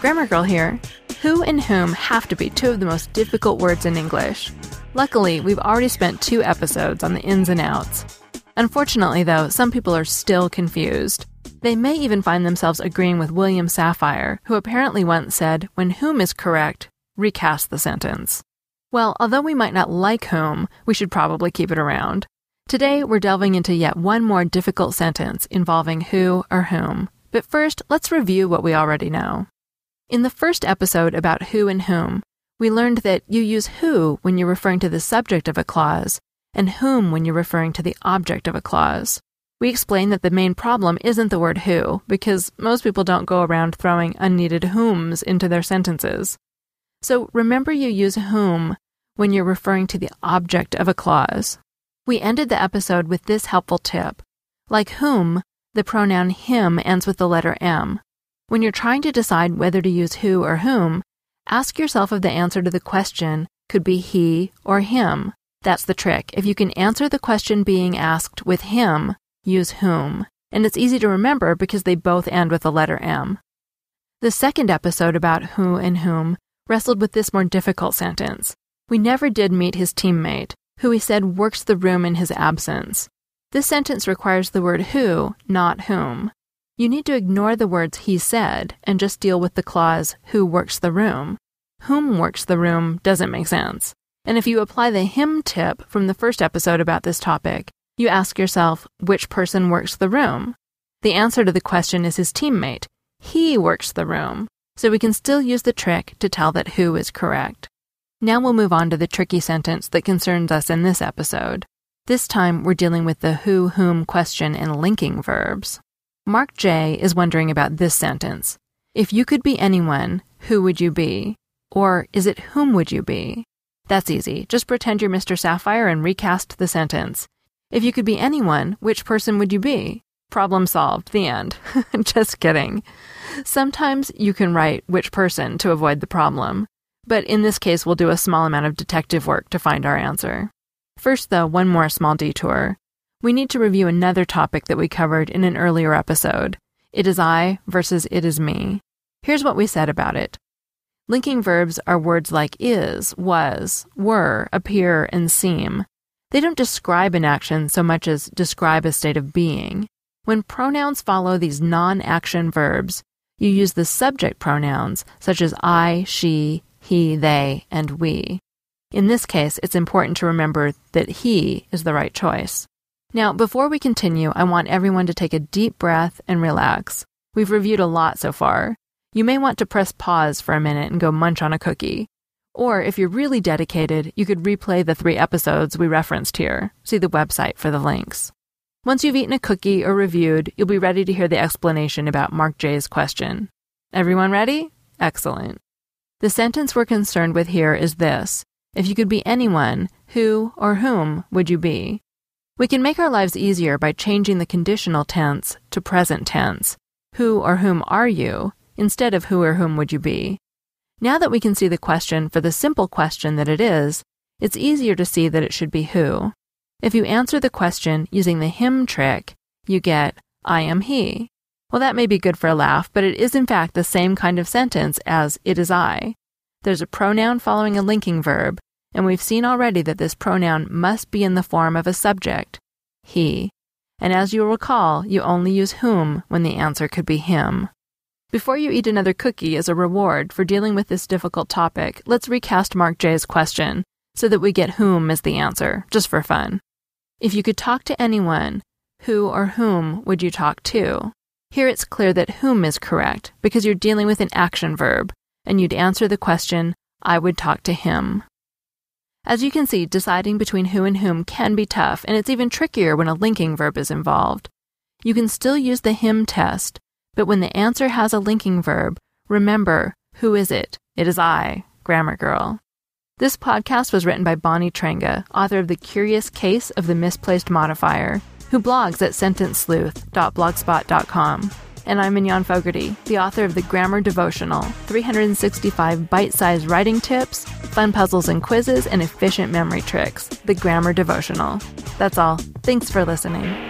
Grammar Girl here. Who and whom have to be two of the most difficult words in English. Luckily, we've already spent two episodes on the ins and outs. Unfortunately, though, some people are still confused. They may even find themselves agreeing with William Safire, who apparently once said, When whom is correct, recast the sentence. Well, although we might not like whom, we should probably keep it around. Today, we're delving into yet one more difficult sentence involving who or whom. But first, let's review what we already know. In the first episode about who and whom, we learned that you use who when you're referring to the subject of a clause and whom when you're referring to the object of a clause. We explained that the main problem isn't the word who, because most people don't go around throwing unneeded whom's into their sentences. So remember you use whom when you're referring to the object of a clause. We ended the episode with this helpful tip. Like whom, the pronoun him ends with the letter M. When you're trying to decide whether to use who or whom, ask yourself if the answer to the question could be he or him. That's the trick. If you can answer the question being asked with him, use whom. And it's easy to remember because they both end with the letter M. The second episode about who and whom wrestled with this more difficult sentence. We never did meet his teammate, who he said works the room in his absence. This sentence requires the word who, not whom you need to ignore the words he said and just deal with the clause who works the room. Whom works the room doesn't make sense. And if you apply the him tip from the first episode about this topic, you ask yourself which person works the room. The answer to the question is his teammate. He works the room. So we can still use the trick to tell that who is correct. Now we'll move on to the tricky sentence that concerns us in this episode. This time we're dealing with the who whom question and linking verbs. Mark J. is wondering about this sentence. If you could be anyone, who would you be? Or is it whom would you be? That's easy. Just pretend you're Mr. Safire and recast the sentence. If you could be anyone, which person would you be? Problem solved. The end. Just kidding. Sometimes you can write which person to avoid the problem. But in this case, we'll do a small amount of detective work to find our answer. First, though, one more small detour we need to review another topic that we covered in an earlier episode it is I versus it is me. Here's what we said about it. Linking verbs are words like is, was, were, appear, and seem. They don't describe an action so much as describe a state of being. When pronouns follow these non action verbs, you use the subject pronouns such as I, she, he, they, and we. In this case, it's important to remember that he is the right choice. Now, before we continue, I want everyone to take a deep breath and relax. We've reviewed a lot so far. You may want to press pause for a minute and go munch on a cookie. Or if you're really dedicated, you could replay the three episodes we referenced here. See the website for the links. Once you've eaten a cookie or reviewed, you'll be ready to hear the explanation about Mark J's question. Everyone ready? Excellent. The sentence we're concerned with here is this If you could be anyone, who or whom would you be? We can make our lives easier by changing the conditional tense to present tense. Who or whom are you? instead of who or whom would you be? Now that we can see the question for the simple question that it is, it's easier to see that it should be who. If you answer the question using the him trick, you get, I am he. Well, that may be good for a laugh, but it is in fact the same kind of sentence as it is I. There's a pronoun following a linking verb, and we've seen already that this pronoun must be in the form of a subject, he. And as you'll recall, you only use whom when the answer could be him. Before you eat another cookie as a reward for dealing with this difficult topic, let's recast Mark J's question so that we get whom as the answer, just for fun. If you could talk to anyone, who or whom would you talk to? Here it's clear that whom is correct because you're dealing with an action verb, and you'd answer the question, I would talk to him. As you can see, deciding between who and whom can be tough, and it's even trickier when a linking verb is involved. You can still use the him test, but when the answer has a linking verb, remember who is it? It is I, Grammar Girl. This podcast was written by Bonnie Trenga, author of The Curious Case of the Misplaced Modifier, who blogs at sentencesleuth.blogspot.com and I'm Mignon Fogarty, the author of the Grammar Devotional 365 bite sized writing tips, fun puzzles and quizzes, and efficient memory tricks. The Grammar Devotional. That's all. Thanks for listening.